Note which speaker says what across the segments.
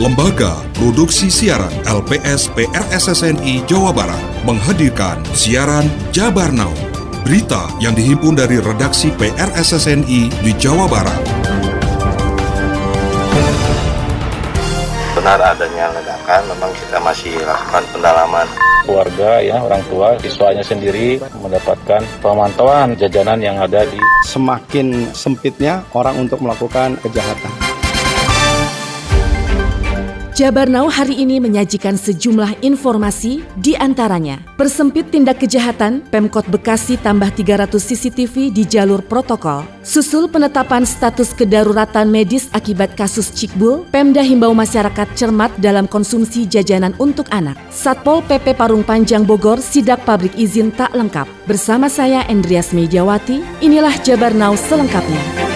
Speaker 1: Lembaga Produksi Siaran LPS PRSSNI Jawa Barat menghadirkan siaran Jabar Now. Berita yang dihimpun dari redaksi PRSSNI di Jawa Barat.
Speaker 2: Benar adanya ledakan, memang kita masih lakukan pendalaman.
Speaker 3: Keluarga ya, orang tua, siswanya sendiri mendapatkan pemantauan jajanan yang ada di
Speaker 4: semakin sempitnya orang untuk melakukan kejahatan.
Speaker 5: Jabar Now hari ini menyajikan sejumlah informasi di antaranya. Persempit tindak kejahatan, Pemkot Bekasi tambah 300 CCTV di jalur protokol. Susul penetapan status kedaruratan medis akibat kasus Cikbul, Pemda himbau masyarakat cermat dalam konsumsi jajanan untuk anak. Satpol PP Parung Panjang Bogor sidak pabrik izin tak lengkap. Bersama saya Endrias Mediawati, inilah Jabar Now selengkapnya.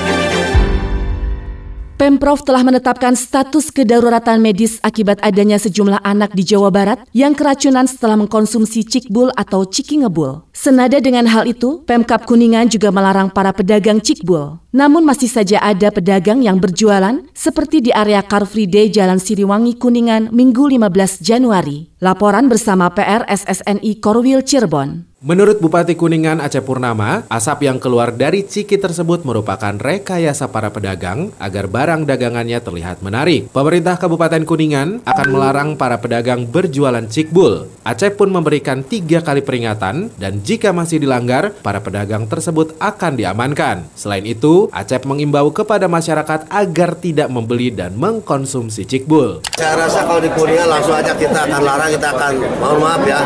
Speaker 5: Pemprov telah menetapkan status kedaruratan medis akibat adanya sejumlah anak di Jawa Barat yang keracunan setelah mengkonsumsi cikbul atau ciki ngebul. Senada dengan hal itu, Pemkap Kuningan juga melarang para pedagang cikbul. Namun masih saja ada pedagang yang berjualan seperti di area Car Free Day Jalan Siliwangi Kuningan Minggu 15 Januari. Laporan bersama PR SSNI Korwil Cirebon.
Speaker 6: Menurut Bupati Kuningan Aceh Purnama, asap yang keluar dari ciki tersebut merupakan rekayasa para pedagang agar barang dagangannya terlihat menarik. Pemerintah Kabupaten Kuningan akan melarang para pedagang berjualan cikbul. Aceh pun memberikan tiga kali peringatan dan jika masih dilanggar, para pedagang tersebut akan diamankan. Selain itu, Aceh mengimbau kepada masyarakat agar tidak membeli dan mengkonsumsi cikbul.
Speaker 2: Saya rasa kalau di Kuningan langsung aja kita akan larang, kita akan mohon maaf ya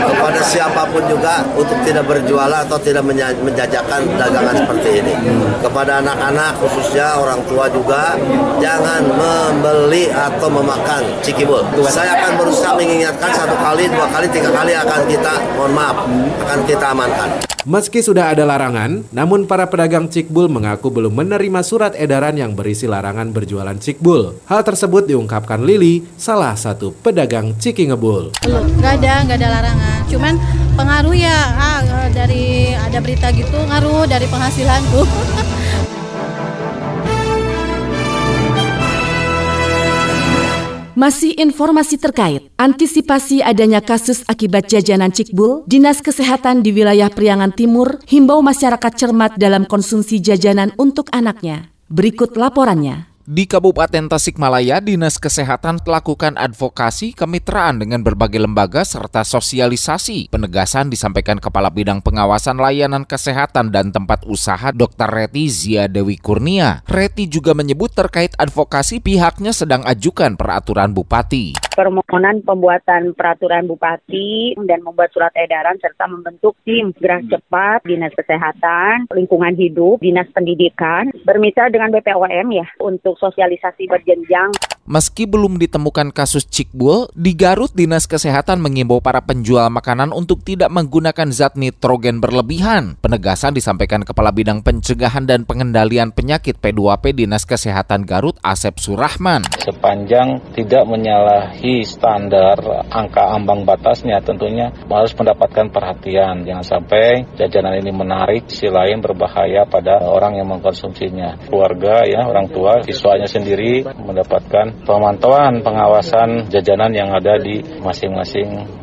Speaker 2: kepada siapa pun juga untuk tidak berjualan atau tidak menjajakan dagangan seperti ini. Kepada anak-anak khususnya orang tua juga jangan membeli atau memakan cikibul. Saya akan berusaha mengingatkan satu kali, dua kali, tiga kali akan kita mohon maaf akan kita amankan.
Speaker 6: Meski sudah ada larangan, namun para pedagang cikbul mengaku belum menerima surat edaran yang berisi larangan berjualan cikbul. Hal tersebut diungkapkan Lili, salah satu pedagang ciki ngebul.
Speaker 7: Belum, nggak ada, nggak ada larangan. Cuman pengaruh ya ah, dari ada berita gitu, ngaruh dari penghasilanku.
Speaker 5: Masih informasi terkait antisipasi adanya kasus akibat jajanan cikbul, Dinas Kesehatan di wilayah Priangan Timur himbau masyarakat cermat dalam konsumsi jajanan untuk anaknya. Berikut laporannya.
Speaker 8: Di Kabupaten Tasikmalaya, Dinas Kesehatan melakukan advokasi kemitraan dengan berbagai lembaga serta sosialisasi. Penegasan disampaikan Kepala Bidang Pengawasan Layanan Kesehatan dan Tempat Usaha Dr. Reti Zia Dewi Kurnia. Reti juga menyebut terkait advokasi pihaknya sedang ajukan peraturan bupati.
Speaker 9: Permohonan pembuatan peraturan bupati dan membuat surat edaran serta membentuk tim gerak cepat Dinas Kesehatan, Lingkungan Hidup, Dinas Pendidikan, bermitra dengan BPOM ya untuk sosialisasi berjenjang.
Speaker 8: Meski belum ditemukan kasus cikbul, di Garut Dinas Kesehatan mengimbau para penjual makanan untuk tidak menggunakan zat nitrogen berlebihan. Penegasan disampaikan Kepala Bidang Pencegahan dan Pengendalian Penyakit P2P Dinas Kesehatan Garut Asep Surahman.
Speaker 3: Sepanjang tidak menyalahi standar angka ambang batasnya tentunya harus mendapatkan perhatian. Jangan sampai jajanan ini menarik, sisi lain berbahaya pada orang yang mengkonsumsinya. Keluarga ya, orang tua, siswanya sendiri mendapatkan pemantauan pengawasan jajanan yang ada di masing-masing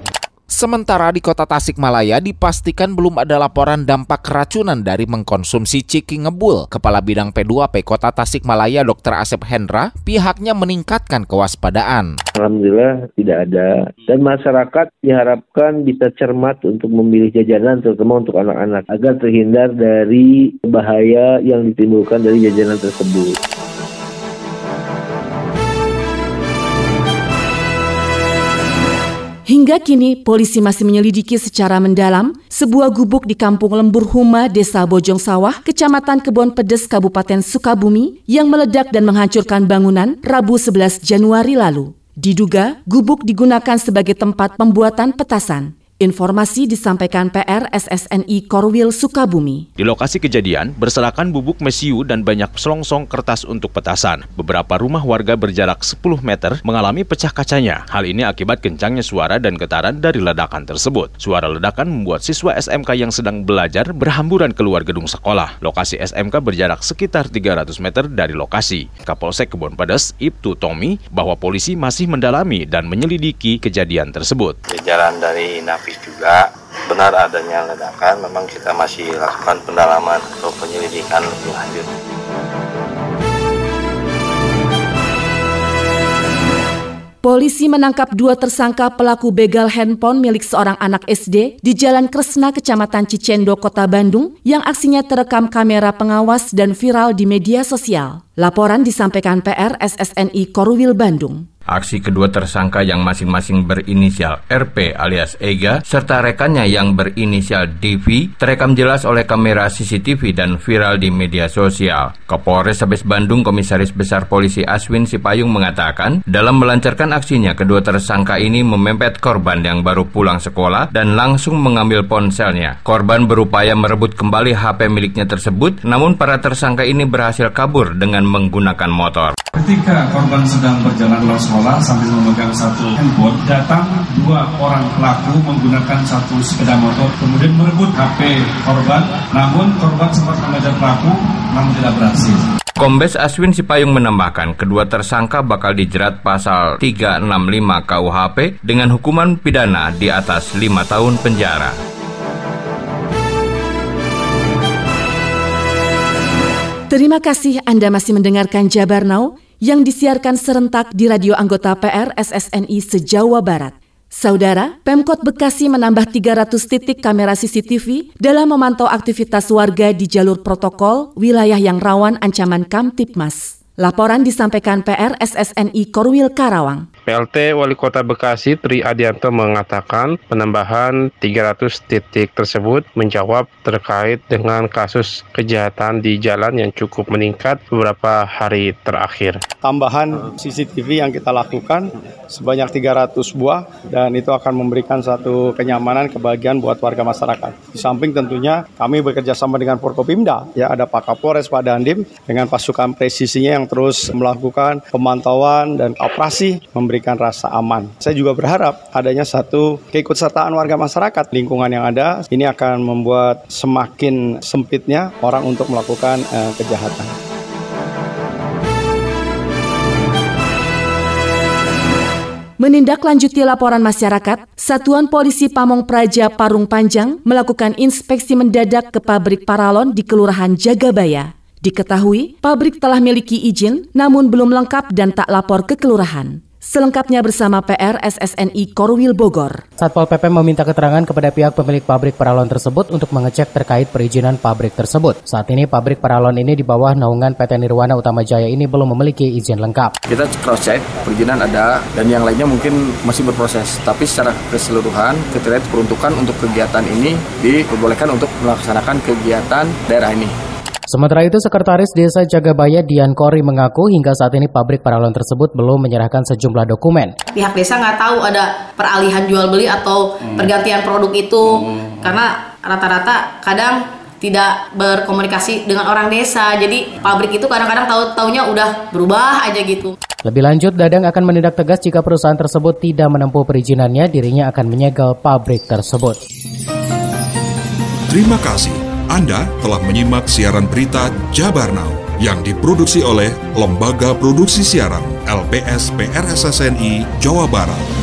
Speaker 8: Sementara di kota Tasikmalaya dipastikan belum ada laporan dampak keracunan dari mengkonsumsi ciki ngebul. Kepala Bidang P2P Kota Tasikmalaya Dr. Asep Hendra pihaknya meningkatkan kewaspadaan.
Speaker 10: Alhamdulillah tidak ada dan masyarakat diharapkan bisa cermat untuk memilih jajanan terutama untuk anak-anak agar terhindar dari bahaya yang ditimbulkan dari jajanan tersebut.
Speaker 5: Hingga kini, polisi masih menyelidiki secara mendalam sebuah gubuk di Kampung Lembur Huma, Desa Bojong Sawah, Kecamatan Kebon Pedes, Kabupaten Sukabumi, yang meledak dan menghancurkan bangunan Rabu 11 Januari lalu. Diduga, gubuk digunakan sebagai tempat pembuatan petasan. Informasi disampaikan PR SSNI Korwil Sukabumi.
Speaker 11: Di lokasi kejadian, berserakan bubuk mesiu dan banyak selongsong kertas untuk petasan. Beberapa rumah warga berjarak 10 meter mengalami pecah kacanya. Hal ini akibat kencangnya suara dan getaran dari ledakan tersebut. Suara ledakan membuat siswa SMK yang sedang belajar berhamburan keluar gedung sekolah. Lokasi SMK berjarak sekitar 300 meter dari lokasi. Kapolsek Kebon Pedas, Ibtu Tommy, bahwa polisi masih mendalami dan menyelidiki kejadian tersebut.
Speaker 12: Jajaran dari Napi juga benar adanya ledakan memang kita masih lakukan pendalaman atau penyelidikan lebih lanjut.
Speaker 5: Polisi menangkap dua tersangka pelaku begal handphone milik seorang anak SD di Jalan Kresna, Kecamatan Cicendo, Kota Bandung, yang aksinya terekam kamera pengawas dan viral di media sosial. Laporan disampaikan PR SSNI Korwil Bandung.
Speaker 13: Aksi kedua tersangka yang masing-masing berinisial RP alias Ega serta rekannya yang berinisial DV terekam jelas oleh kamera CCTV dan viral di media sosial. Kapolres Sabes Bandung Komisaris Besar Polisi Aswin Sipayung mengatakan, dalam melancarkan aksinya kedua tersangka ini memepet korban yang baru pulang sekolah dan langsung mengambil ponselnya. Korban berupaya merebut kembali HP miliknya tersebut, namun para tersangka ini berhasil kabur dengan menggunakan motor.
Speaker 14: Ketika korban sedang berjalan ke sekolah sambil memegang satu handphone, datang dua orang pelaku menggunakan satu sepeda motor, kemudian merebut HP korban, namun korban sempat mengejar pelaku, namun tidak berhasil.
Speaker 13: Kombes Aswin Sipayung menambahkan, kedua tersangka bakal dijerat pasal 365 KUHP dengan hukuman pidana di atas lima tahun penjara.
Speaker 5: Terima kasih Anda masih mendengarkan Jabar Now yang disiarkan serentak di radio anggota PR SSNI se-Jawa Barat. Saudara, Pemkot Bekasi menambah 300 titik kamera CCTV dalam memantau aktivitas warga di jalur protokol wilayah yang rawan ancaman Kamtipmas. Laporan disampaikan PR SSNI Korwil Karawang.
Speaker 15: PLT Wali Kota Bekasi Tri Adianto mengatakan penambahan 300 titik tersebut menjawab terkait dengan kasus kejahatan di jalan yang cukup meningkat beberapa hari terakhir.
Speaker 4: Tambahan CCTV yang kita lakukan sebanyak 300 buah dan itu akan memberikan satu kenyamanan kebahagiaan buat warga masyarakat. Di samping tentunya kami bekerja sama dengan Forkopimda, ya ada Pak Kapolres, Pak Dandim dengan pasukan presisinya yang terus melakukan pemantauan dan operasi memberikan rasa aman. Saya juga berharap adanya satu keikutsertaan warga masyarakat lingkungan yang ada ini akan membuat semakin sempitnya orang untuk melakukan uh, kejahatan.
Speaker 5: Menindaklanjuti laporan masyarakat, Satuan Polisi Pamong Praja Parung Panjang melakukan inspeksi mendadak ke pabrik paralon di Kelurahan Jagabaya. Diketahui, pabrik telah miliki izin namun belum lengkap dan tak lapor ke kelurahan. Selengkapnya bersama PR SSNI Korwil Bogor.
Speaker 16: Satpol PP meminta keterangan kepada pihak pemilik pabrik paralon tersebut untuk mengecek terkait perizinan pabrik tersebut. Saat ini pabrik paralon ini di bawah naungan PT Nirwana Utama Jaya ini belum memiliki izin lengkap.
Speaker 17: Kita cross check, perizinan ada dan yang lainnya mungkin masih berproses. Tapi secara keseluruhan kriteria peruntukan untuk kegiatan ini diperbolehkan untuk melaksanakan kegiatan daerah ini.
Speaker 16: Sementara itu, Sekretaris Desa Jagabaya Dian Kori mengaku hingga saat ini pabrik paralon tersebut belum menyerahkan sejumlah dokumen.
Speaker 18: Pihak desa nggak tahu ada peralihan jual beli atau hmm. pergantian produk itu hmm. karena rata-rata kadang tidak berkomunikasi dengan orang desa. Jadi pabrik itu kadang-kadang tahu taunya udah berubah aja gitu.
Speaker 16: Lebih lanjut, Dadang akan menindak tegas jika perusahaan tersebut tidak menempuh perizinannya, dirinya akan menyegel pabrik tersebut.
Speaker 1: Terima kasih anda telah menyimak siaran berita Jabar Now yang diproduksi oleh Lembaga Produksi Siaran LPS PRSSNI Jawa Barat.